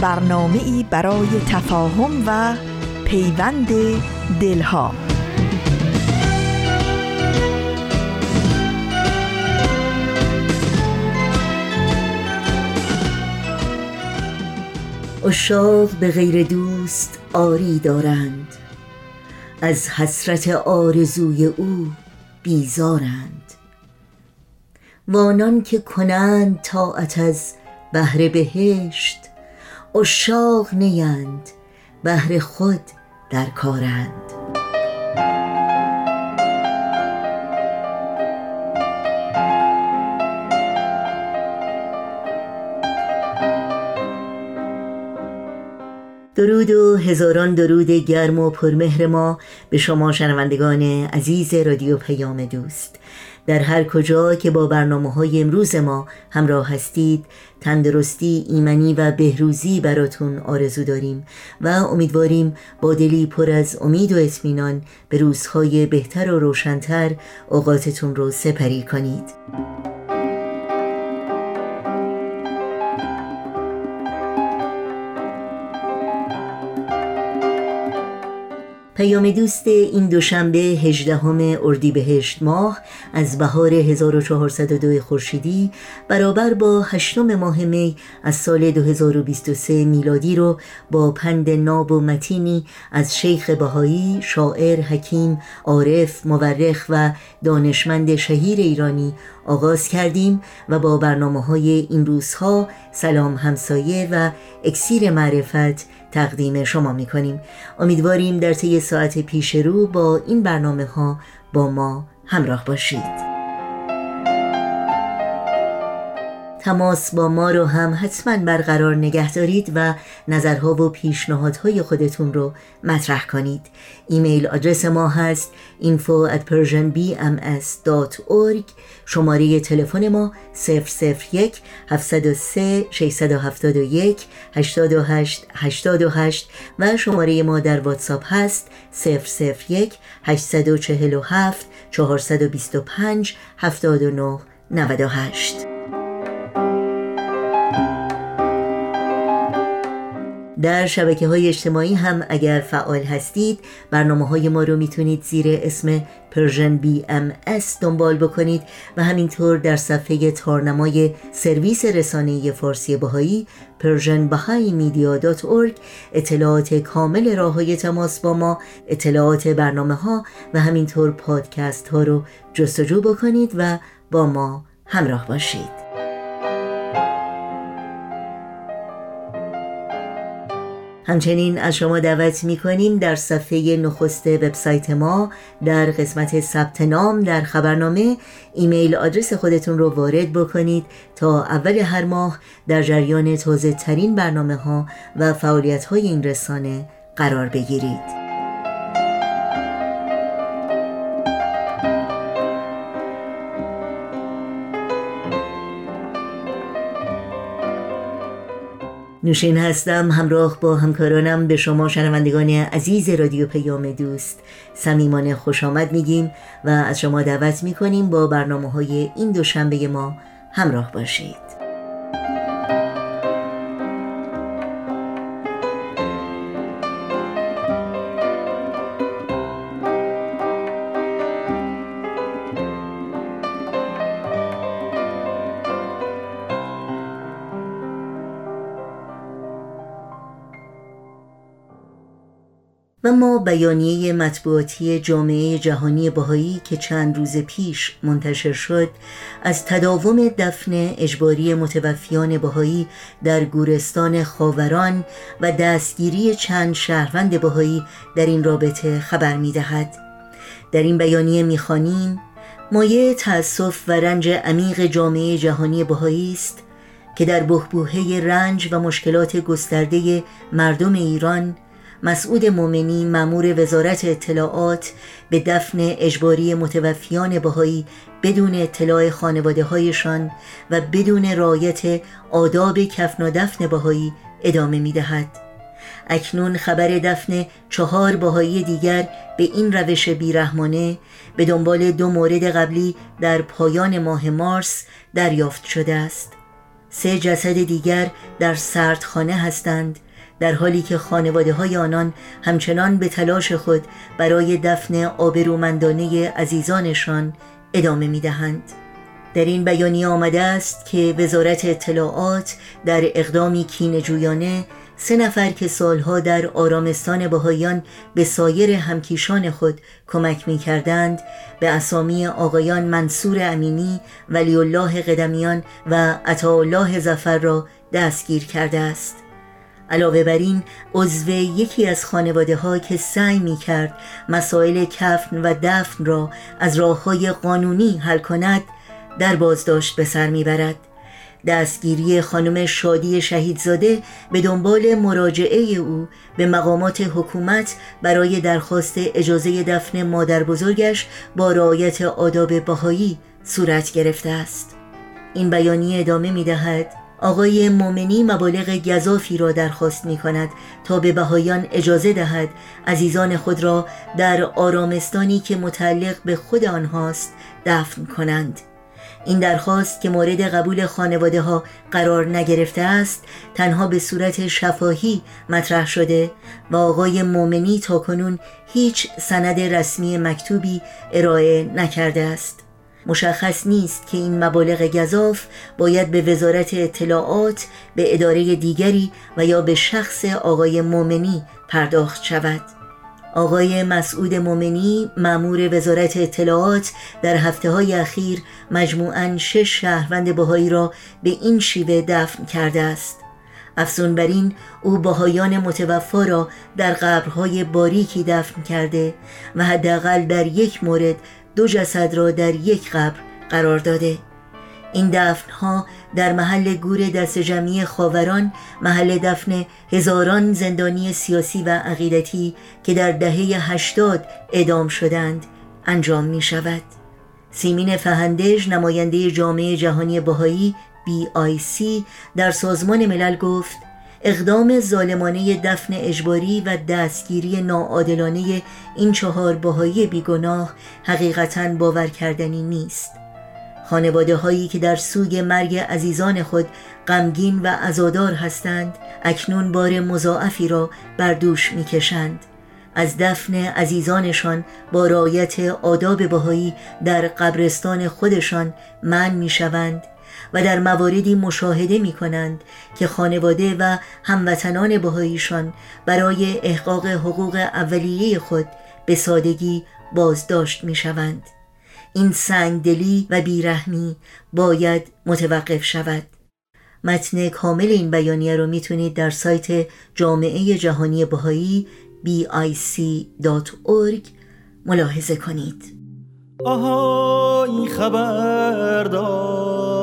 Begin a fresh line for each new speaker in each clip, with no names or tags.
برنامه ای برای تفاهم و پیوند دلها.
اشاق به غیر دوست آری دارند. از حسرت آرزوی او بیزارند. وانان که کنند طاعت از بهر بهشت اشاق نیند بهر خود در کارند. درود و هزاران درود گرم و پرمهر ما به شما شنوندگان عزیز رادیو پیام دوست. در هر کجا که با برنامه های امروز ما همراه هستید تندرستی ایمنی و بهروزی براتون آرزو داریم و امیدواریم با دلی پر از امید و اطمینان به روزهای بهتر و روشنتر اوقاتتون رو سپری کنید. پیام دوست این دوشنبه 18 اردیبهشت ماه از بهار 1402 خورشیدی برابر با هشتم ماه می از سال 2023 میلادی رو با پند ناب و متینی از شیخ بهایی شاعر حکیم عارف مورخ و دانشمند شهیر ایرانی آغاز کردیم و با برنامه های این روزها سلام همسایه و اکسیر معرفت تقدیم شما می کنیم امیدواریم در طی ساعت پیش رو با این برنامه ها با ما همراه باشید. تماس با ما رو هم حتما برقرار نگه دارید و نظرها و پیشنهادهای خودتون رو مطرح کنید. ایمیل آدرس ما هست info at persianbms.org شماره تلفن ما 001 703 671 828 828 و شماره ما در واتساپ هست 001 847 425 79 98 در شبکه های اجتماعی هم اگر فعال هستید برنامه های ما رو می‌تونید زیر اسم Persian BMS دنبال بکنید و همینطور در صفحه تارنمای سرویس رسانه فارسی بهایی Persian اطلاعات کامل راه های تماس با ما اطلاعات برنامه ها و همینطور پادکست ها رو جستجو بکنید و با ما همراه باشید. همچنین از شما دعوت می کنیم در صفحه نخست وبسایت ما در قسمت ثبت نام در خبرنامه. ایمیل آدرس خودتون رو وارد بکنید تا اول هر ماه در جریان تازه ترین برنامه ها و فعالیت های این رسانه قرار بگیرید. نوشین هستم همراه با همکارانم به شما شنوندگان عزیز رادیو پیام دوست. صمیمانه خوش آمد میگیم و از شما دعوت می‌کنیم با برنامه های این دوشنبه ما همراه باشید. و ما بیانیه مطبوعاتی جامعه جهانی بهایی که چند روز پیش منتشر شد از تداوم دفن اجباری متوفیان بهایی در گورستان خاوران و دستگیری چند شهروند بهایی در این رابطه خبر می دهد. در این بیانیه می خانیم مایه تأسف و رنج عمیق جامعه جهانی بهایی است که در بحبوحه رنج و مشکلات گسترده مردم ایران مسعود مومنی مامور وزارت اطلاعات به دفن اجباری متوفیان بهایی بدون اطلاع خانواده هایشان و بدون رایت آداب کفن و دفن بهایی ادامه می دهد. اکنون خبر دفن چهار بهایی دیگر به این روش بیرحمانه به دنبال دو مورد قبلی در پایان ماه مارس دریافت شده است سه جسد دیگر در سردخانه هستند در حالی که خانواده های آنان همچنان به تلاش خود برای دفن آبرومندانه عزیزانشان ادامه می دهند. در این بیانیه آمده است که وزارت اطلاعات در اقدامی کینجویانه سه نفر که سالها در آرامستان بهایان به سایر همکیشان خود کمک می کردند به اسامی آقایان منصور امینی ولی الله قدمیان و عطاالله زفر را دستگیر کرده است علاوه بر این عضو یکی از خانواده ها که سعی می کرد مسائل کفن و دفن را از راه های قانونی حل کند در بازداشت به سر می‌برد. دستگیری خانم شادی شهیدزاده به دنبال مراجعه او به مقامات حکومت برای درخواست اجازه دفن مادر بزرگش با رعایت آداب بهایی صورت گرفته است. این بیانیه ادامه می دهد آقای مومنی مبالغ گذافی را درخواست می کند تا به بهایان اجازه دهد عزیزان خود را در آرامستانی که متعلق به خود آنهاست دفن کنند. این درخواست که مورد قبول خانواده ها قرار نگرفته است تنها به صورت شفاهی مطرح شده و آقای مومنی تا کنون هیچ سند رسمی مکتوبی ارائه نکرده است. مشخص نیست که این مبالغ گذاف باید به وزارت اطلاعات به اداره دیگری و یا به شخص آقای مومنی پرداخت شود. آقای مسعود مومنی مامور وزارت اطلاعات در هفته های اخیر مجموعاً شش شهروند بهایی را به این شیوه دفن کرده است. افزون بر این او بهایان متوفا را در قبرهای باریکی دفن کرده و حداقل در یک مورد دو جسد را در یک قبر قرار داده. این دفن ها در محل گور دست جمعی خاوران محل دفن هزاران زندانی سیاسی و عقیدتی که در دهه هشتاد ادام شدند انجام می شود سیمین فهندش نماینده جامعه جهانی بهایی BIC در سازمان ملل گفت اقدام ظالمانه دفن اجباری و دستگیری ناعادلانه این چهار بهایی بیگناه حقیقتا باور کردنی نیست. خانواده هایی که در سوگ مرگ عزیزان خود غمگین و عزادار هستند اکنون بار مضاعفی را بر دوش می‌کشند. از دفن عزیزانشان با رایت آداب بهایی در قبرستان خودشان من می‌شوند. و در مواردی مشاهده می کنند که خانواده و هموطنان بهاییشان برای احقاق حقوق اولیه خود به سادگی بازداشت می شوند. این سنگدلی و بیرحمی باید متوقف شود. متن کامل این بیانیه رو می‌تونید در سایت جامعه جهانی بهایی bic.org ملاحظه کنید.
آهای خبردار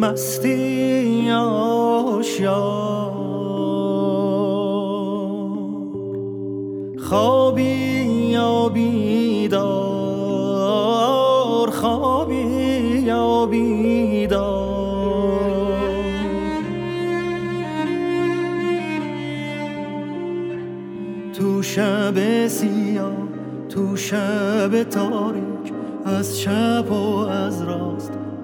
مستی آشیار خوابی یا بیدار خوابی یا تو شب سیاه تو شب تاریک از چپ و از راست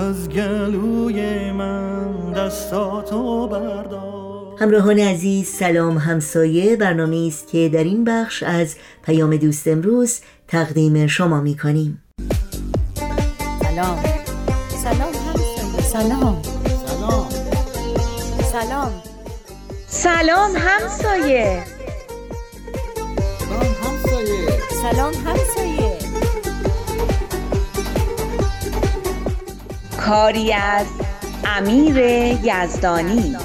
از گلوی من دستاتو بردار.
همراهان عزیز سلام همسایه برنامه است که در این بخش از پیام دوست امروز تقدیم شما می کنیم.
سلام. سلام
سلام.
سلام.
سلام همسایه.
سلام همسایه.
سلام همسایه.
کاری از امیر یزدانی.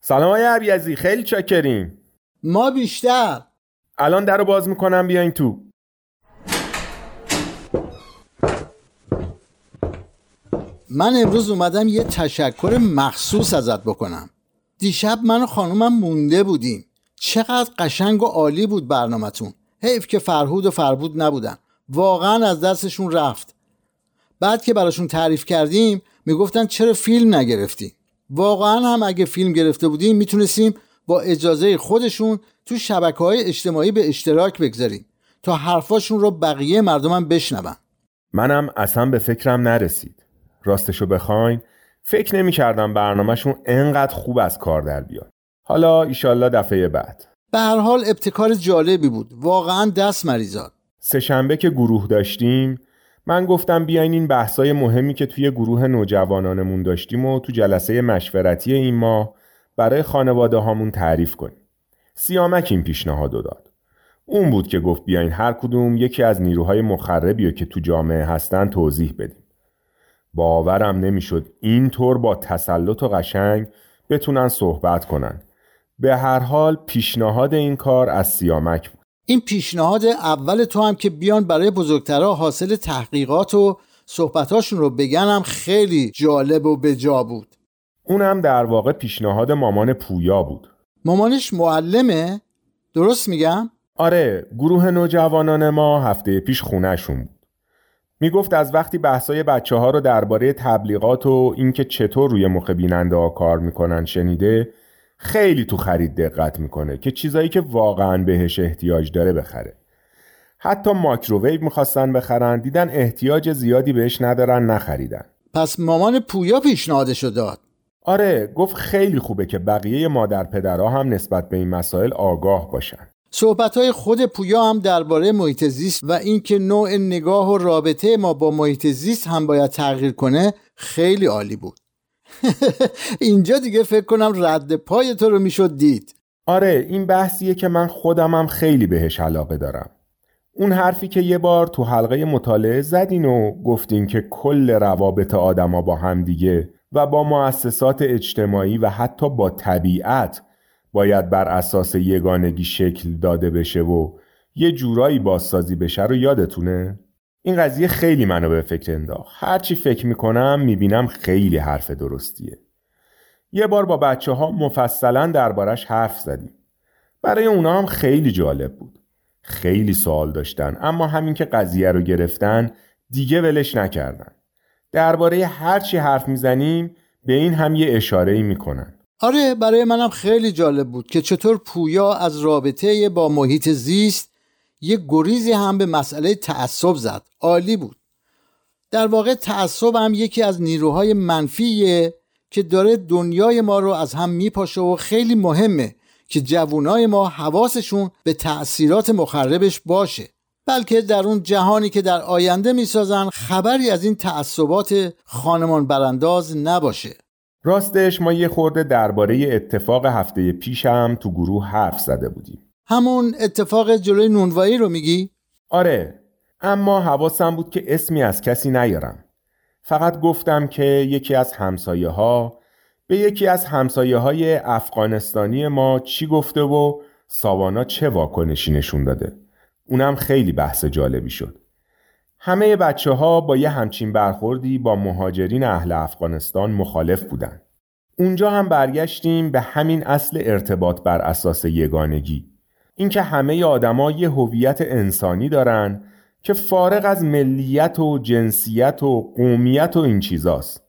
سلام های عبیزی خیلی چاکریم.
ما بیشتر.
الان در رو باز می‌کنم بیاین تو.
من امروز اومدم یه تشکر مخصوص ازت بکنم. دیشب من و خانومم مونده بودیم. چقدر قشنگ و عالی بود برنامهتون. حیف که فرهود و فربود نبودن. واقعا از دستشون رفت. بعد که براشون تعریف کردیم می‌گفتن چرا فیلم نگرفتیم واقعا هم اگه فیلم گرفته بودیم می‌تونستیم با اجازه خودشون تو شبکه های اجتماعی به اشتراک بگذاریم تا حرفاشون رو بقیه مردمم بشنون.
منم اصلا به فکرم نرسید. راستشو بخواین فکر نمی کردم برنامهشون انقدر خوب از کار در بیاد. حالا ایشالله دفعه بعد
به هر حال ابتکار جالبی بود واقعا دست مریزاد
سه شنبه که گروه داشتیم من گفتم بیاین این بحثای مهمی که توی گروه نوجوانانمون داشتیم و تو جلسه مشورتی این ماه برای خانواده هامون تعریف کنیم. سیامک این پیشنهاد داد. اون بود که گفت بیاین هر کدوم یکی از نیروهای مخربی که تو جامعه هستن توضیح بدیم. باورم نمی‌شد اینطور با تسلط و قشنگ بتونن صحبت کنن. به هر حال پیشنهاد این کار از سیامک بود.
این پیشنهاد اول تو هم که بیان برای بزرگترها حاصل تحقیقات و صحبتاشون رو بگنم خیلی جالب و بجا بود
اونم در واقع پیشنهاد مامان پویا بود
مامانش معلمه؟ درست میگم؟
آره گروه نوجوانان ما هفته پیش خونهشون بود می‌گفت از وقتی بحثای بچه ها رو درباره تبلیغات و اینکه چطور روی مخ بیننده ها کار می‌کنن شنیده خیلی تو خرید دقت می‌کنه که چیزایی که واقعا بهش احتیاج داره بخره. حتی ماکروویو می‌خواستن بخرن دیدن احتیاج زیادی بهش ندارن نخریدن.
پس مامان پویا پیشنهادشو داد.
آره گفت خیلی خوبه که بقیه مادر پدرها هم نسبت به این مسائل آگاه باشن.
صحبت خود پویا هم درباره محیط زیست و اینکه نوع نگاه و رابطه ما با محیط زیست هم باید تغییر کنه خیلی عالی بود. اینجا دیگه فکر کنم رد پای تو رو می‌شد دید
آره این بحثیه که من خودمم خیلی بهش علاقه دارم اون حرفی که یه بار تو حلقه مطالعه زدین و گفتین که کل روابط آدما با همدیگه و با مؤسسات اجتماعی و حتی با طبیعت باید بر اساس یگانگی شکل داده بشه و یه جورایی بازسازی بشه رو یادتونه؟ این قضیه خیلی منو به فکر انداخت. هرچی فکر می‌کنم می‌بینم خیلی حرف درستیه. یه بار با بچه ها مفصلا دربارش حرف زدیم. برای اونا هم خیلی جالب بود. خیلی سوال داشتن اما همین که قضیه رو گرفتن دیگه ولش نکردن. درباره هرچی حرف می‌زنیم به این هم یه اشاره می‌کنن.
آره برای منم خیلی جالب بود که چطور پویا از رابطه با محیط زیست یه گریزی هم به مسئله تعصب زد. عالی بود. در واقع تعصب هم یکی از نیروهای منفیه که داره دنیای ما رو از هم میپاشه و خیلی مهمه که جوانای ما حواسشون به تأثیرات مخربش باشه. بلکه در اون جهانی که در آینده می‌سازن خبری از این تعصبات خانمان برانداز نباشه.
راستش ما یه خورده درباره اتفاق هفته پیشم تو گروه حرف زده بودیم.
همون اتفاق جلوی نونوایی رو میگی؟
آره اما حواسم بود که اسمی از کسی نیارم. فقط گفتم که یکی از همسایه ها به یکی از همسایه های افغانستانی ما چی گفته و ساوانا چه واکنشی نشون داده. اونم خیلی بحث جالبی شد. همه بچه ها با یه همچین برخوردی با مهاجرین اهل افغانستان مخالف بودن. اونجا هم برگشتیم به همین اصل ارتباط بر اساس یگانگی. اینکه همه آدما یه هویت انسانی دارن که فارغ از ملیت و جنسیت و قومیت و این چیزاست.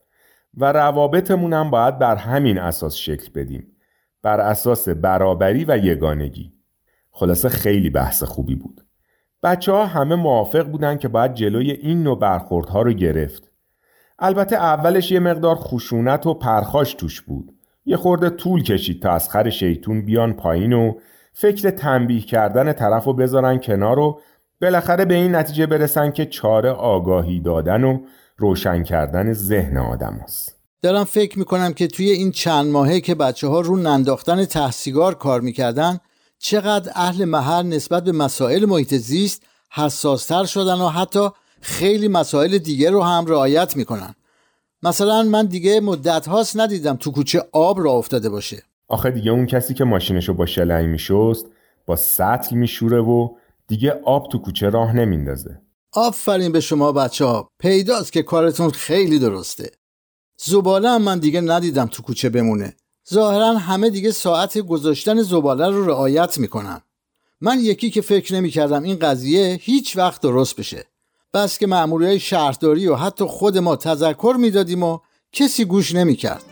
و روابطمون هم باید بر همین اساس شکل بدیم. بر اساس برابری و یگانگی. خلاصه خیلی بحث خوبی بود. بچه ها همه موافق بودن که باید جلوی این نوع برخوردها رو گرفت. البته اولش یه مقدار خشونت و پرخاش توش بود. یه خورده طول کشید تا از خر شیطون بیان پایین و فکر تنبیه کردن طرف رو بذارن کنار و بالاخره به این نتیجه برسن که چاره آگاهی دادن و روشن کردن ذهن آدم هست.
دارم فکر می‌کنم که توی این چند ماهه که بچه ها رو ننداختن تحسیگار کار می‌کردن چقدر اهل محل نسبت به مسائل محیط زیست حساستر شدن و حتی خیلی مسائل دیگه رو هم رعایت می‌کنن مثلا من دیگه مدت هاست ندیدم تو کوچه آب را افتاده باشه
آخه دیگه اون کسی که ماشینشو با شلنگ میشست با سطل میشوره و دیگه آب تو کوچه راه نمیندازه.
آفرین به شما بچه ها. پیداست که کارتون خیلی درسته. زباله هم من دیگه ندیدم تو کوچه بمونه. ظاهرا همه دیگه ساعت گذاشتن زباله رو رعایت می‌کنن. من یکی که فکر نمی‌کردم این قضیه هیچ وقت درست بشه. بس که های شهرداری و حتی خود ما تذکر می‌دادیم و کسی گوش نمی‌کرد.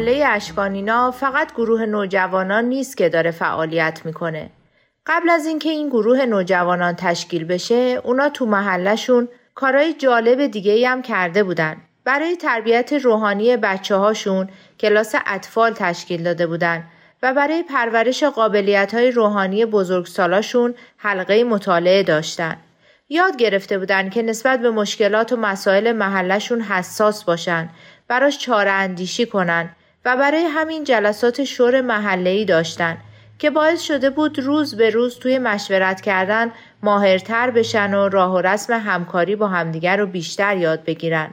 محله اشکانینا فقط گروه نوجوانان نیست که داره فعالیت می‌کنه. قبل از اینکه این گروه نوجوانان تشکیل بشه، اونا تو محلشون کارهای جالب دیگه هم کرده بودن. برای تربیت روحانی بچه هاشون کلاس اطفال تشکیل داده بودن و برای پرورش قابلیت های روحانی بزرگسالاشون حلقه مطالعه داشتن. یاد گرفته بودن که نسبت به مشکلات و مسائل محلشون حساس باشن براش چاره اندیشی کنن و برای همین جلسات شور محله‌ای داشتن که باعث شده بود روز به روز توی مشورت کردن ماهرتر بشن و راه و رسم همکاری با همدیگر رو بیشتر یاد بگیرن.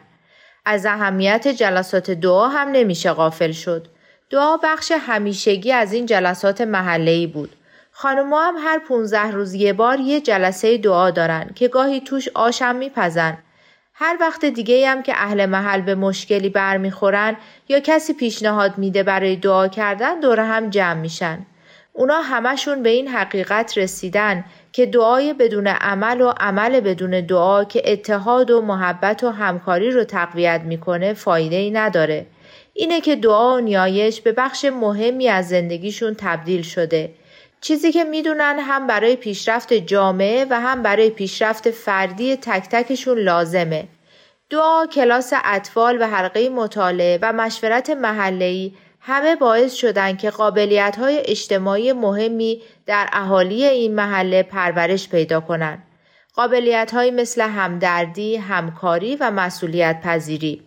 از اهمیت جلسات دعا هم نمیشه غافل شد. دعا بخش همیشگی از این جلسات محله‌ای بود. خانم‌ها هم هر 15 روز یه بار یه جلسه دعا دارن که گاهی توش آشم میپزن هر وقت دیگه هم که اهل محل به مشکلی برمیخورن یا کسی پیشنهاد میده برای دعا کردن دور هم جمع میشن. اونا همشون به این حقیقت رسیدن که دعای بدون عمل و عمل بدون دعا که اتحاد و محبت و همکاری رو تقویت می‌کنه فایده ای نداره. اینه که دعا و نیایش به بخش مهمی از زندگیشون تبدیل شده. چیزی که می‌دونن هم برای پیشرفت جامعه و هم برای پیشرفت فردی تک تکشون لازمه. دعا، کلاس اطفال و حلقه مطالعه و مشورت محله‌ای همه باعث شدن که قابلیت های اجتماعی مهمی در اهالی این محله پرورش پیدا کنند. قابلیت های مثل همدردی، همکاری و مسئولیت پذیری.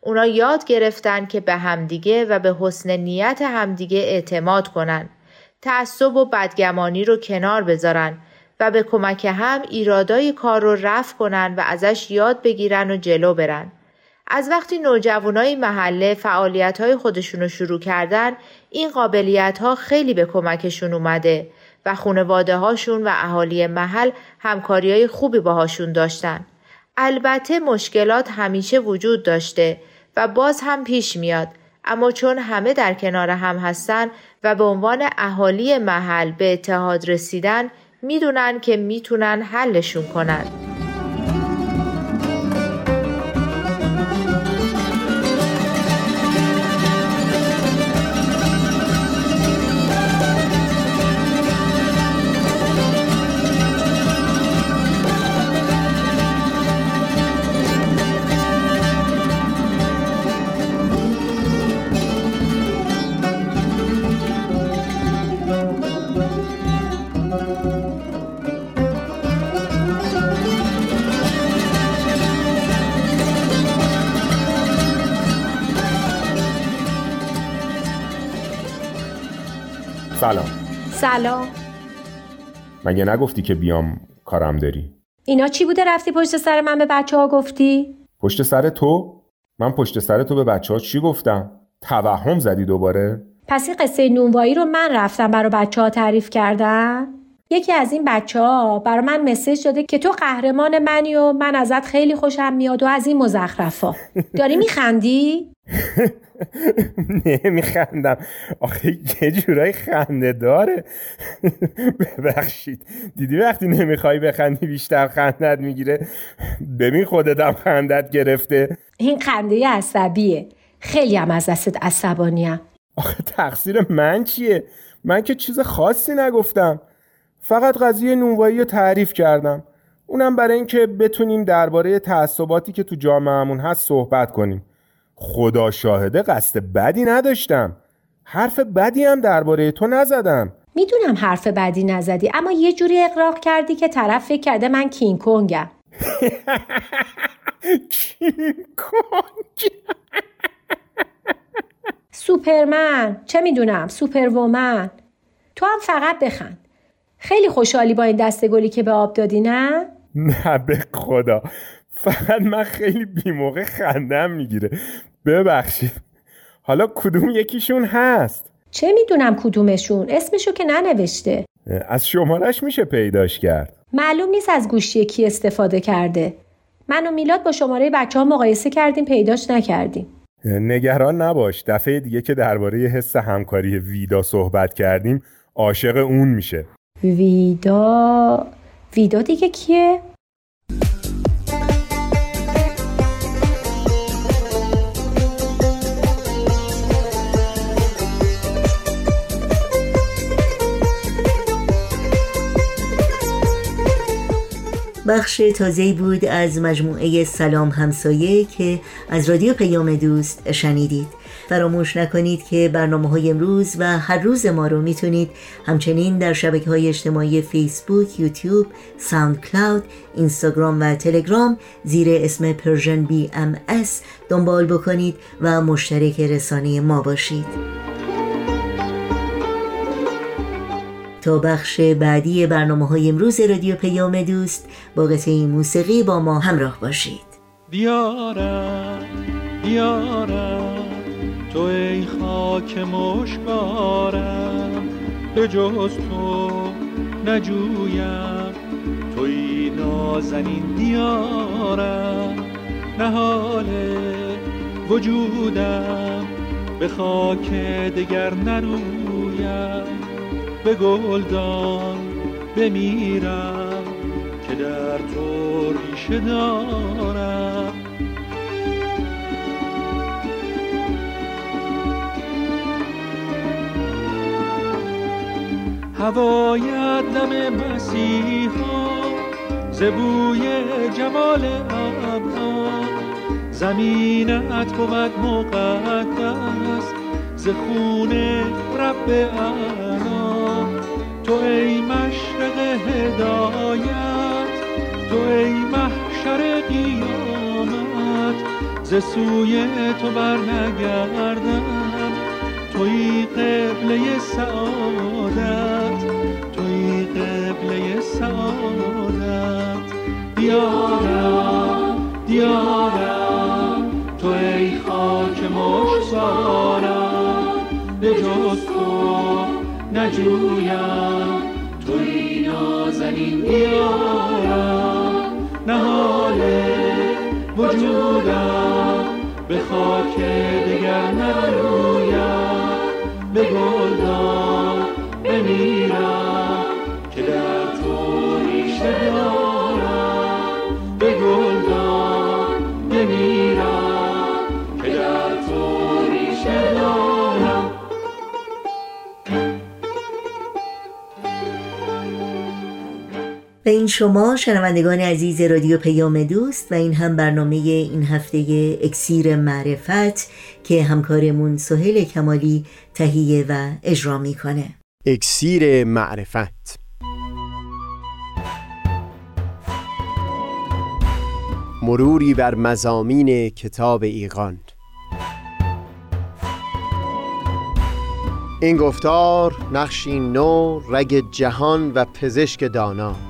اونا یاد گرفتن که به همدیگه و به حسن نیت همدیگه اعتماد کنند. تعصب و بدگمانی رو کنار بذارن و به کمک هم ایرادای کار رو رفع کنن و ازش یاد بگیرن و جلو برن. از وقتی نوجوانای محله فعالیت های خودشون رو شروع کردن این قابلیت ها خیلی به کمکشون اومده و خانواده هاشون و اهالی محل همکاری های خوبی باهاشون داشتن. البته مشکلات همیشه وجود داشته و باز هم پیش میاد اما چون همه در کنار هم هستن و به عنوان اهالی محل به اتحاد رسیدن می‌دونن که می‌تونن حلشون کنن.
سلام
مگه نگفتی که بیام کارم داری
اینا چی بوده رفتی پشت سر من به بچه ها گفتی؟
پشت سر تو؟ من پشت سر تو به بچه ها چی گفتم؟ توهم زدی دوباره؟
پس این قصه نونوایی رو من رفتم برای بچه ها تعریف کردم؟ یکی از این بچه ها برای من مسیج داده که تو قهرمان منی و من ازت خیلی خوشم میاد و از این مزخرفا داری میخندی؟
نمیخندم. آخه یه جورایی خنده داره. ببخشید. دیدی وقتی نمی‌خوای بخندی بیشتر خندت می‌گیره؟ ببین خودتم خندت گرفته.
این خنده عصبیه. خیلی هم از دستت عصبانیم
آخه تقصیر من چیه؟ من که چیز خاصی نگفتم. فقط قضیه نونوایی رو تعریف کردم. اونم برای اینکه بتونیم درباره تعصباتی که تو جامعهمون هست صحبت کنیم. خدا شاهده قصد بدی نداشتم. حرف بدی هم درباره تو نزدم.
می‌دونم حرف بدی نزدی اما یه جوری اقراق کردی که طرف فکر کرده من کینگ کنگم.
کینگ کنگ.
سوپرمن چه می‌دونم سوپرومن تو هم فقط بخند. خیلی خوشحالی با این دسته گلی که به آب دادی نه؟
نه به خدا. فقط من خیلی بیموقع خندم می‌گیره. ببخشید. حالا کدوم یکیشون هست؟
چه می‌دونم کدومشون؟ اسمشو که ننوشته.
از شمارش میشه پیداش کرد.
معلوم نیست از گوشی کی استفاده کرده. من و میلاد با شماره بچه ها مقایسه کردیم پیداش نکردیم.
نگران نباش. دفعه دیگه که درباره حس همکاری ویدا صحبت کردیم عاشق اون میشه.
ویدا؟ ویدا دیگه کیه؟
بخش تازه بود از مجموعه سلام همسایه که از رادیو پیام دوست شنیدید. فراموش نکنید که برنامه های امروز و هر روز ما رو می‌تونید همچنین در شبکه های اجتماعی فیسبوک، یوتیوب، ساوند کلاود، اینستاگرام و تلگرام زیر اسم Persian BM دنبال بکنید و مشترک رسانه ما باشید. تا بخش بعدی برنامه های امروز رادیو پیام دوست با قطعه موسیقی با ما همراه باشید.
دیارم دیارم تو ای خاک مشکارم به جز تو نجویم. توی نازنین دیارم نهال وجودم به خاک دگر نرویم. به گلدان بمیرم که در تو ریشه دارم. هوایت دم مسیحا زبوی جمال ابها زمینت بود مقدس ز خون رب تو ای مشرق هدایت تو ای محشر قیامت. ز سوی تو بر نگردم توی قبله سعادت توی قبله سعادت. دیارم دیارم تو ای خاک مشتارم به جز تو نجویم. توی نازنین دیارم نهال وجودم. به خاک دگر نرویم. به
شما شنوندگان عزیز رادیو پیام دوست و این هم برنامه این هفته اکسیر معرفت که همکارمون سهیل کمالی تهیه و اجرا می‌کنه.
اکسیر معرفت. مروری بر مزامین کتاب ایقان این گفتار نقشی نو رگ جهان و پزشک دانا.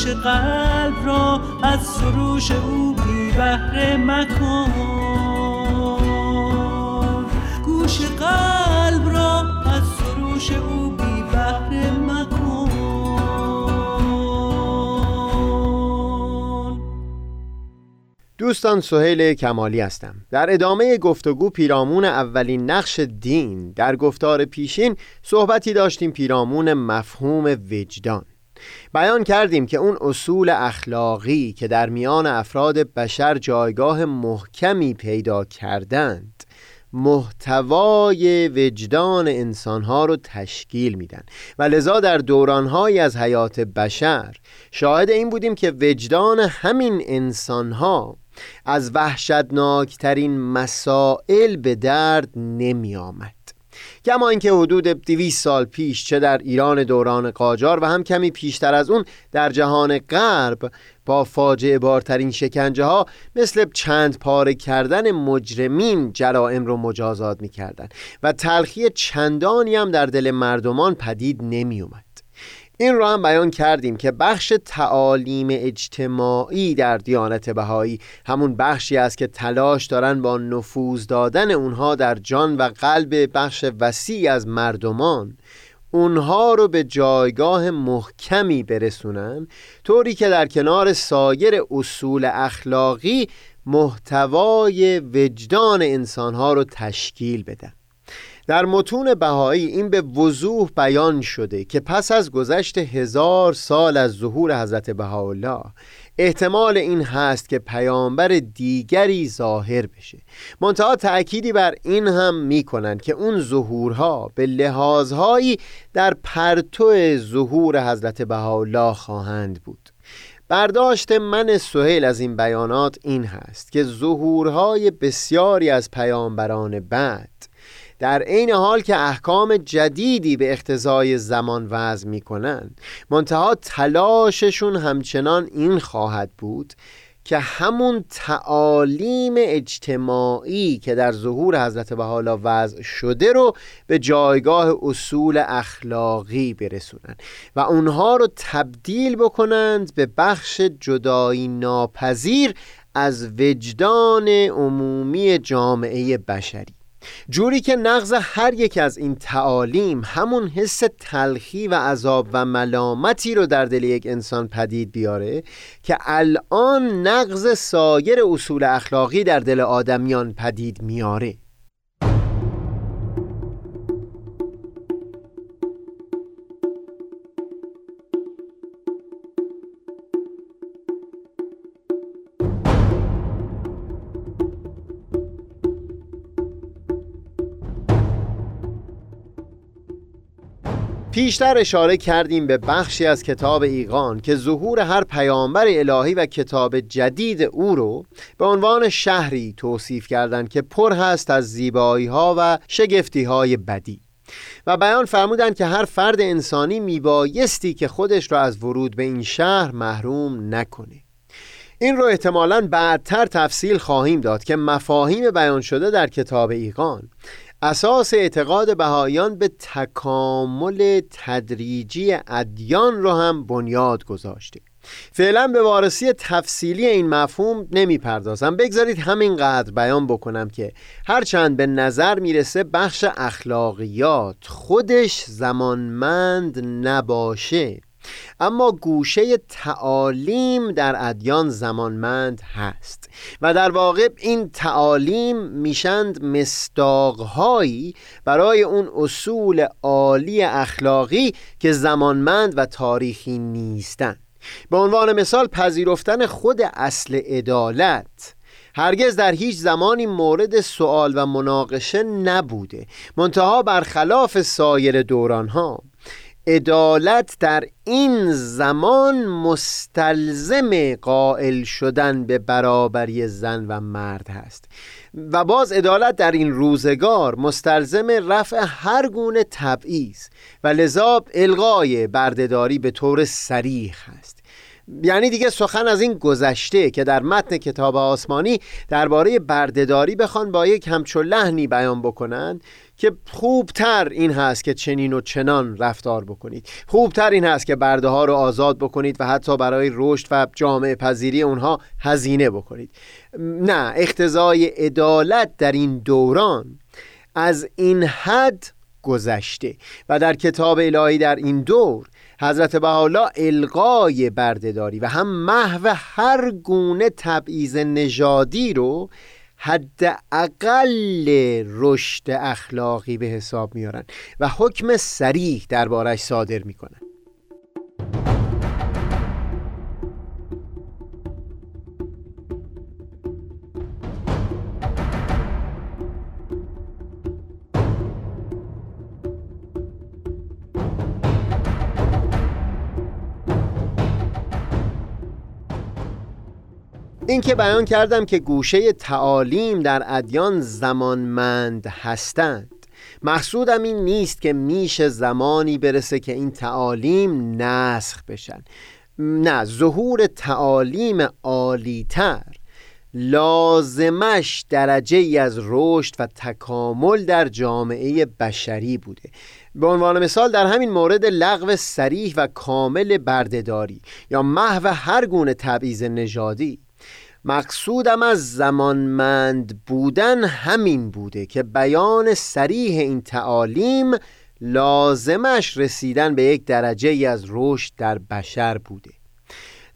گوش قلب را از سروش او بی بهره مکن. گوش قلب را از سروش او بی بهره مکن.
دوستان سهیل کمالی هستم. در ادامه گفتگو پیرامون اولین نقش دین در گفتار پیشین صحبتی داشتیم پیرامون مفهوم وجدان. بیان کردیم که اون اصول اخلاقی که در میان افراد بشر جایگاه محکمی پیدا کردند محتوای وجدان انسانها رو تشکیل میدن. و لذا در دورانهایی از حیات بشر شاهد این بودیم که وجدان همین انسانها از وحشتناکترین مسائل به درد نمی آمد کما اینکه حدود 200 سال پیش چه در ایران دوران قاجار و هم کمی پیشتر از اون در جهان غرب با فاجعه بارترین شکنجه ها مثل چند پاره کردن مجرمین جرائم رو مجازات می کردن و تلخی چندانی هم در دل مردمان پدید نمی این را هم بیان کردیم که بخش تعالیم اجتماعی در دیانت بهایی همون بخشی است که تلاش دارن با نفوذ دادن اونها در جان و قلب بخش وسیع از مردمان اونها رو به جایگاه محکمی برسونن طوری که در کنار سایر اصول اخلاقی محتوای وجدان انسانها رو تشکیل بدن. در متون بهایی این به وضوح بیان شده که پس از گذشت هزار سال از ظهور حضرت بهاءالله احتمال این هست که پیامبر دیگری ظاهر بشه. منتها تأکیدی بر این هم می‌کنن که اون ظهورها به لحاظهایی در پرتو ظهور حضرت بهاءالله خواهند بود. برداشت من سهیل از این بیانات این هست که ظهورهای بسیاری از پیامبران بعد در عین حال که احکام جدیدی به اقتضای زمان وضع می کنند منتها تلاششون همچنان این خواهد بود که همون تعالیم اجتماعی که در ظهور حضرت بحالا وضع شده رو به جایگاه اصول اخلاقی برسونن و اونها رو تبدیل بکنند به بخش جدایی ناپذیر از وجدان عمومی جامعه بشری. جوری که نقض هر یک از این تعالیم همون حس تلخی و عذاب و ملامتی رو در دل یک انسان پدید بیاره که الان نقض سایر اصول اخلاقی در دل آدمیان پدید میاره. پیشتر اشاره کردیم به بخشی از کتاب ایقان که ظهور هر پیامبر الهی و کتاب جدید او رو به عنوان شهری توصیف کردند که پر هست از زیبایی ها و شگفتی های بدی. و بیان فرمودند که هر فرد انسانی میبایستی که خودش را از ورود به این شهر محروم نکنه. این رو احتمالا بعدتر تفصیل خواهیم داد که مفاهیم بیان شده در کتاب ایقان. اساس اعتقاد بهایان به تکامل تدریجی ادیان رو هم بنیاد گذاشته. فعلا به وارسی تفصیلی این مفهوم نمی پردازم بگذارید همینقدر بیان بکنم که هرچند به نظر می‌رسه بخش اخلاقیات خودش زمانمند نباشه. اما گوشه تعالیم در ادیان زمانمند هست و در واقع این تعالیم میشند مستاقهایی برای اون اصول عالی اخلاقی که زمانمند و تاریخی نیستند. به عنوان مثال پذیرفتن خود اصل عدالت هرگز در هیچ زمانی مورد سوال و مناقشه نبوده منتها برخلاف سایر دورانها. عدالت در این زمان مستلزم قائل شدن به برابری زن و مرد هست. و باز عدالت در این روزگار مستلزم رفع هر گونه تبعیض و لذا الغای بردهداری به طور سریح است یعنی دیگه سخن از این گذشته که در متن کتاب آسمانی درباره بردهداری بخوان با یک همچو لحنی بیان بکنن که خوبتر این هست که چنین و چنان رفتار بکنید. خوبتر این هست که برده ها رو آزاد بکنید و حتی برای رشد و جامعه پذیری اونها هزینه بکنید. نه اختزای عدالت در این دوران از این حد گذشته و در کتاب الهی در این دور حضرت بحالا القای بردهداری و هم محو هر گونه تبعیض نژادی رو حد اقل رشد اخلاقی به حساب میارن و حکم سریح دربارش صادر می‌کنن. این که بیان کردم که گوشه تعالیم در ادیان زمانمند هستند. مقصودم این نیست که میشه زمانی برسه که این تعالیم نسخ بشن. نه ظهور تعالیم عالیتر لازمش درجه ای از رشد و تکامل در جامعه بشری بوده. به عنوان مثال در همین مورد لغو سریح و کامل بردهداری یا محو هر گونه تبعیض نژادی مقصودم از زمانمند بودن همین بوده که بیان سریح این تعالیم لازمش رسیدن به یک درجه ای از رشد در بشر بوده.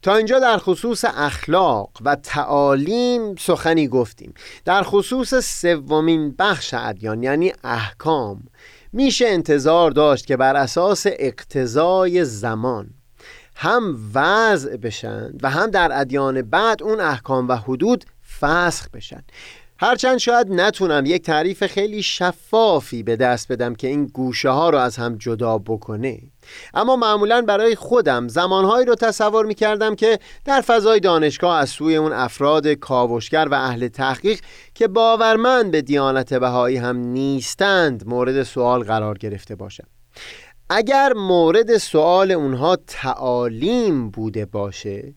تا اینجا در خصوص اخلاق و تعالیم سخنی گفتیم. در خصوص سومین بخش ادیان یعنی احکام میشه انتظار داشت که بر اساس اقتضای زمان هم وضع بشن و هم در ادیان بعد اون احکام و حدود فسخ بشن. هرچند شاید نتونم یک تعریف خیلی شفافی به دست بدم که این گوشه ها رو از هم جدا بکنه. اما معمولا برای خودم زمانهایی رو تصور می کردم که در فضای دانشگاه از سوی اون افراد کاوشگر و اهل تحقیق که باورمند به دیانت بهایی هم نیستند مورد سوال قرار گرفته باشم. اگر مورد سوال اونها تعالیم بوده باشه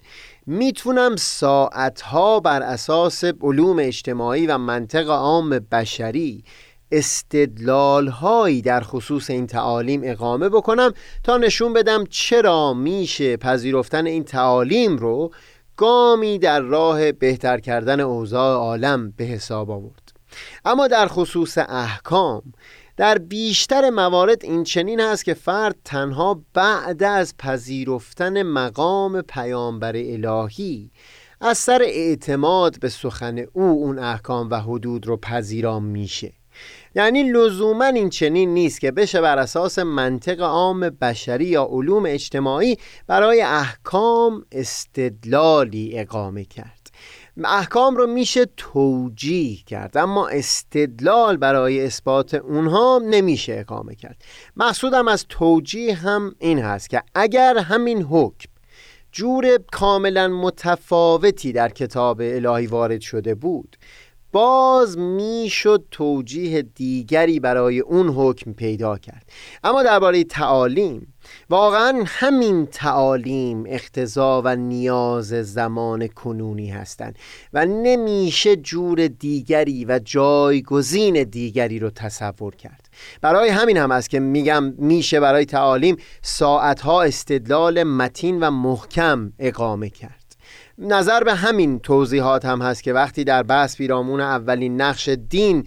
می‌تونم ساعتها بر اساس علوم اجتماعی و منطق عام بشری استدلال هایی در خصوص این تعالیم اقامه بکنم تا نشون بدم چرا میشه پذیرفتن این تعالیم رو گامی در راه بهتر کردن اوضاع عالم به حساب آورد. اما در خصوص احکام در بیشتر موارد این چنین هست که فرد تنها بعد از پذیرفتن مقام پیامبر الهی از سر اعتماد به سخن او اون احکام و حدود رو پذیرا میشه. یعنی لزوما این چنین نیست که بشه بر اساس منطق عام بشری یا علوم اجتماعی برای احکام استدلالی اقامه کرد. احکام رو میشه توجیه کرد اما استدلال برای اثبات اونها نمیشه اقامه کرد. مقصودم از توجیه هم این هست که اگر همین حکم جور کاملا متفاوتی در کتاب الهی وارد شده بود باز می‌شد توجیه دیگری برای اون حکم پیدا کرد. اما درباره تعالیم واقعا همین تعالیم اختزا و نیاز زمان کنونی هستند و نمیشه جور دیگری و جایگزین دیگری رو تصور کرد. برای همین هم است که میگم میشه برای تعالیم ساعتها استدلال متین و محکم اقامه کرد. نظر به همین توضیحات هم هست که وقتی در بحث پیرامون اولین نقش دین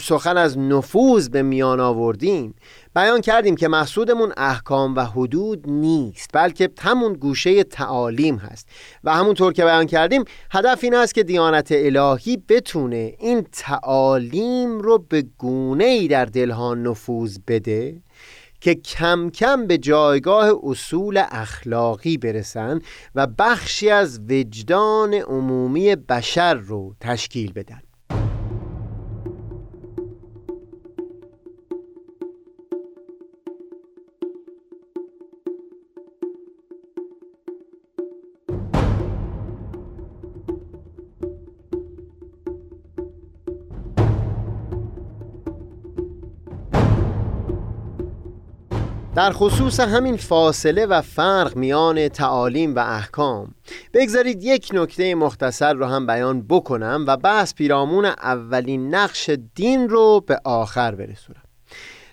سخن از نفوذ به میان آوردیم بیان کردیم که مقصودمون احکام و حدود نیست بلکه همون گوشه تعالیم هست. و همونطور که بیان کردیم هدف این است که دیانت الهی بتونه این تعالیم رو به گونه ای در دلها نفوذ بده که کم کم به جایگاه اصول اخلاقی برسن و بخشی از وجدان عمومی بشر رو تشکیل بدن. در خصوص همین فاصله و فرق میان تعالیم و احکام. بگذارید یک نکته مختصر رو هم بیان بکنم و بحث پیرامون اولین نقش دین رو به آخر برسونم.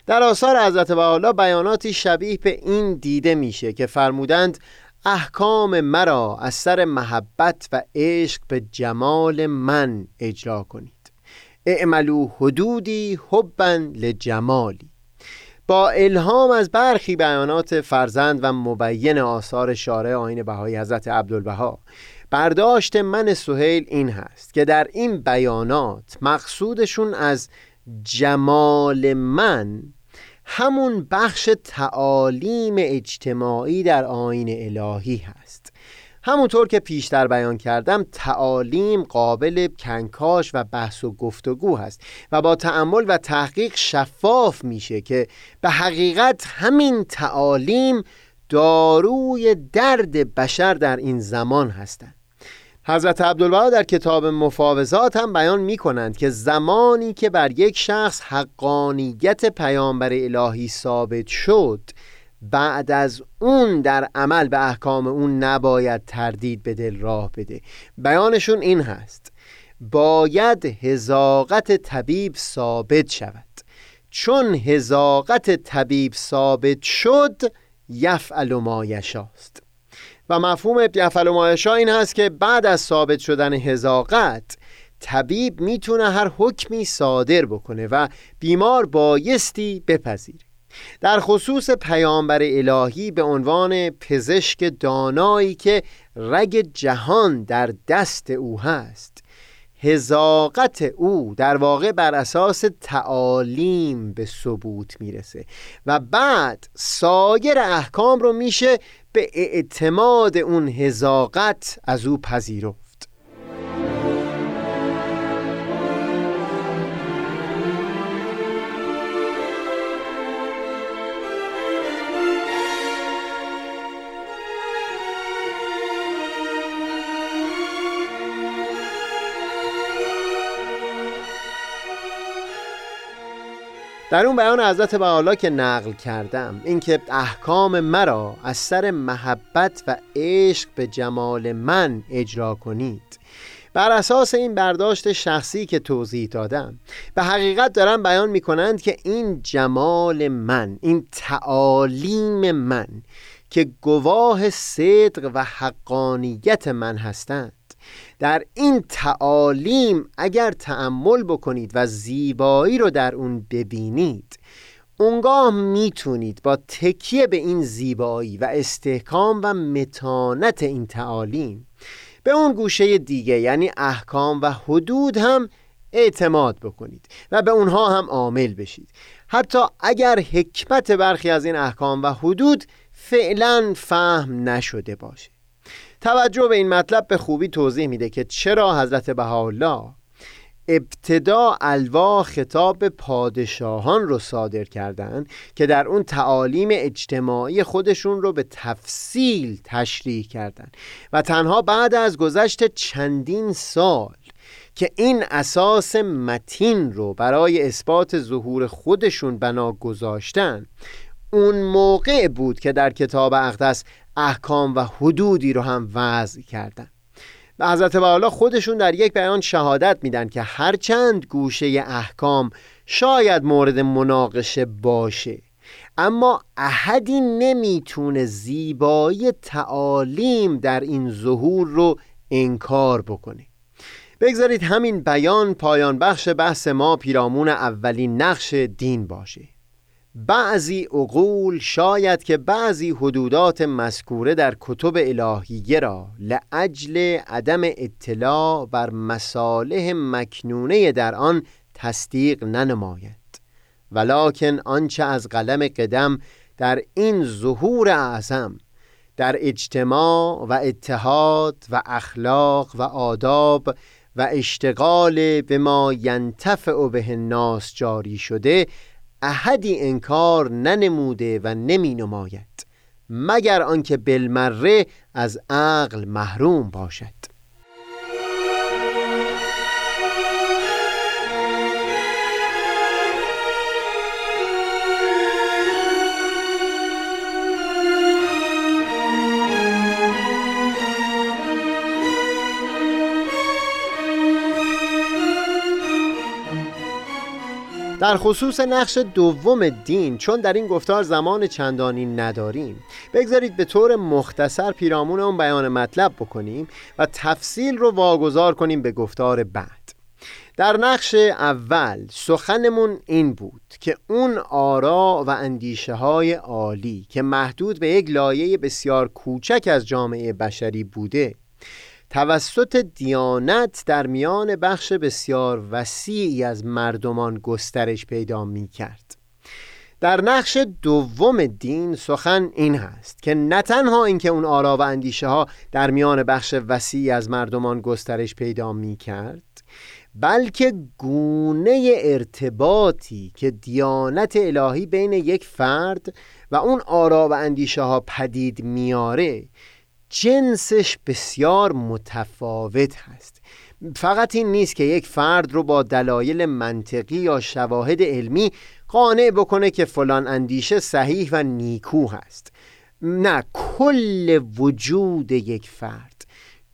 در آثار حضرت بحالا بیاناتی شبیه به این دیده میشه که فرمودند احکام مرا از سر محبت و عشق به جمال من اجرا کنید. اعملو حدودی حبا لجمالی. با الهام از برخی بیانات فرزند و مبین آثار شارع آین بهایی حضرت عبدالبها. برداشت من سهیل این هست که در این بیانات مقصودشون از جمال من همون بخش تعالیم اجتماعی در آین الهی هست. همونطور که پیشتر بیان کردم تعالیم قابل کنکاش و بحث و گفتگو هست و با تأمل و تحقیق شفاف میشه که به حقیقت همین تعالیم داروی درد بشر در این زمان هستند حضرت عبدالبها در کتاب مفاوضات هم بیان می کنند که زمانی که بر یک شخص حقانیت پیامبر الهی ثابت شد بعد از اون در عمل به احکام اون نباید تردید به دل راه بده. بیانشون این هست. باید هزاقت طبیب ثابت شود. چون هزاقت طبیب ثابت شد یفعل ما یشاست. و مفهوم یفعل ما یشا این هست که بعد از ثابت شدن هزاقت طبیب می‌تونه هر حکمی صادر بکنه و بیمار بایستی بپذیره. در خصوص پیامبر الهی به عنوان پزشک دانایی که رگ جهان در دست او هست. هزاقت او در واقع بر اساس تعالیم به ثبوت می‌رسه و بعد سایر احکام رو میشه به اعتماد اون هزاقت از او پذیرفت. در اون بیان حضرت بحالا که نقل کردم اینکه احکام مرا از سر محبت و عشق به جمال من اجرا کنید. بر اساس این برداشت شخصی که توضیح دادم به حقیقت دارن بیان می کنند که این جمال من این تعالیم من که گواه صدق و حقانیت من هستند. در این تعالیم اگر تأمل بکنید و زیبایی رو در اون ببینید اونگاه می‌تونید با تکیه به این زیبایی و استحکام و متانت این تعالیم به اون گوشه دیگه یعنی احکام و حدود هم اعتماد بکنید و به اونها هم عامل بشید. حتی اگر حکمت برخی از این احکام و حدود فعلا فهم نشده باشه. توجه به این مطلب به خوبی توضیح میده که چرا حضرت بهاءالله ابتدا الوا خطاب پادشاهان رو صادر کردند که در اون تعالیم اجتماعی خودشون رو به تفصیل تشریح کردند. و تنها بعد از گذشت چندین سال که این اساس متین رو برای اثبات ظهور خودشون بنا گذاشتن اون موقع بود که در کتاب اقدس احکام و حدودی رو هم وضع کردن. و حضرت والا خودشون در یک بیان شهادت میدن که هرچند گوشه احکام شاید مورد مناقشه باشه اما احدی نمی‌تونه زیبایی تعالیم در این ظهور رو انکار بکنه. بگذارید همین بیان پایان بخش بحث ما پیرامون اولین نقش دین باشه. بعضی عقول شاید که بعضی حدودات مذکوره در کتب الهیه را لعجل عدم اطلاع بر مصالح مکنونه در آن تصدیق ننماید. ولکن آنچه از قلم قدم در این ظهور اعظم در اجتماع و اتحاد و اخلاق و آداب و اشتغال به ما ینتفع به الناس جاری شده احدی انکار ننموده و نمی نماید مگر آنکه بالمره از عقل محروم باشد. در خصوص نقش دوم دین چون در این گفتار زمان چندانی نداریم. بگذارید به طور مختصر پیرامون اون بیان مطلب بکنیم و تفصیل رو واگذار کنیم به گفتار بعد. در نقش اول سخنمون این بود که اون آرا و اندیشه های عالی که محدود به یک لایه بسیار کوچک از جامعه بشری بوده توسط دیانت در میان بخش بسیار وسیعی از مردمان گسترش پیدا می کرد در نقش دوم دین سخن این هست که نه تنها اینکه اون آرا و اندیشه ها در میان بخش وسیعی از مردمان گسترش پیدا می کرد بلکه گونه ارتباطی که دیانت الهی بین یک فرد و اون آرا و اندیشه ها پدید میاره جنسش بسیار متفاوت هست. فقط این نیست که یک فرد رو با دلایل منطقی یا شواهد علمی قانع بکنه که فلان اندیشه صحیح و نیکو هست. نه کل وجود یک فرد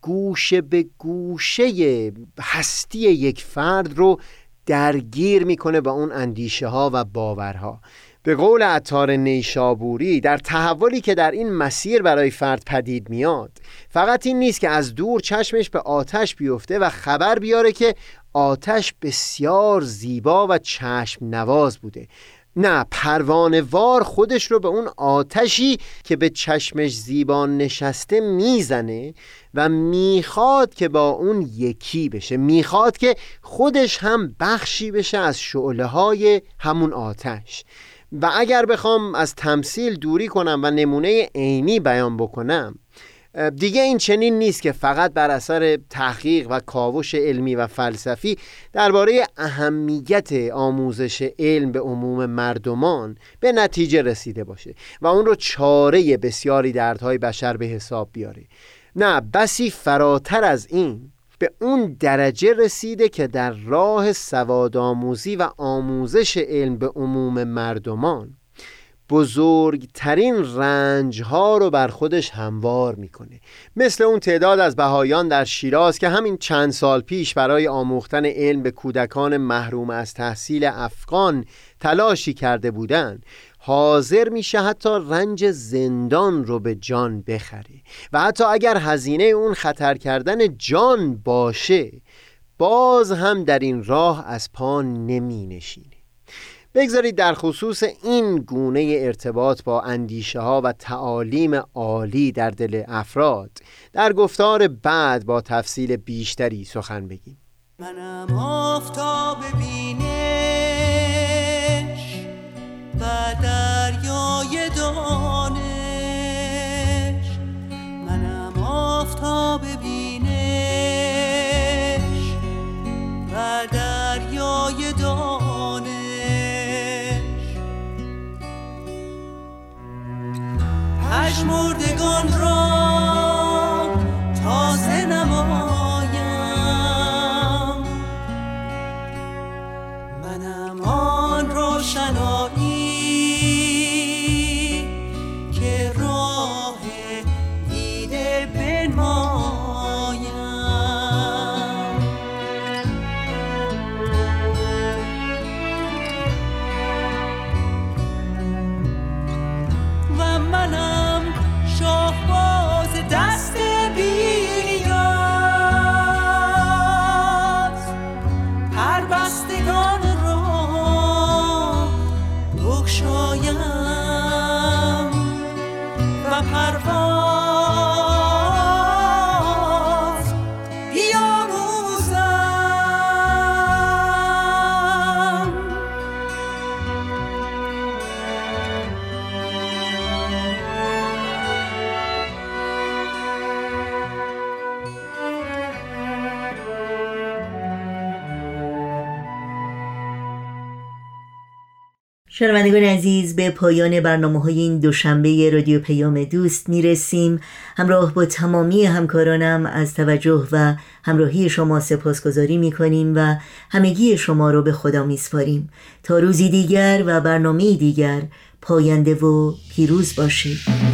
گوشه به گوشه هستی یک فرد رو درگیر می‌کنه با اون اندیشه ها و باورها. به قول عطار نیشابوری در تحولی که در این مسیر برای فرد پدید میاد فقط این نیست که از دور چشمش به آتش بیفته و خبر بیاره که آتش بسیار زیبا و چشم نواز بوده. نه پروانوار خودش رو به اون آتشی که به چشمش زیبا نشسته می‌زنه و می‌خواد که با اون یکی بشه. می‌خواد که خودش هم بخشی بشه از شعله های همون آتش. و اگر بخوام از تمثیل دوری کنم و نمونه عینی بیان بکنم دیگه این چنین نیست که فقط بر اثر تحقیق و کاوش علمی و فلسفی درباره اهمیت آموزش علم به عموم مردمان به نتیجه رسیده باشه و اون رو چاره بسیاری دردهای بشر به حساب بیاره. نه بسی فراتر از این به اون درجه رسیده که در راه سوادآموزی و آموزش علم به عموم مردمان بزرگترین رنج ها رو بر خودش هموار می‌کنه. مثل اون تعداد از بهایان در شیراز که همین چند سال پیش برای آموختن علم به کودکان محروم از تحصیل افغان تلاشی کرده بودند. حاضر میشه حتی رنج زندان رو به جان بخره و حتی اگر هزینه اون خطر کردن جان باشه باز هم در این راه از پا نمی نشینه بگذارید در خصوص این گونه ارتباط با اندیشه ها و تعالیم عالی در دل افراد در گفتار بعد با تفصیل بیشتری سخن بگیم.
منم آفتاب بینش و دریای دانش. منم آفتاب بینش و دریای دانش. پژمردگان را
شنوندگان عزیز به پایان برنامه های این دوشنبه رادیو پیام دوست می رسیم همراه با تمامی همکارانم از توجه و همراهی شما سپاسگزاری می کنیم و همگی شما رو به خدا می سپاریم تا روزی دیگر و برنامه دیگر پاینده و پیروز باشید.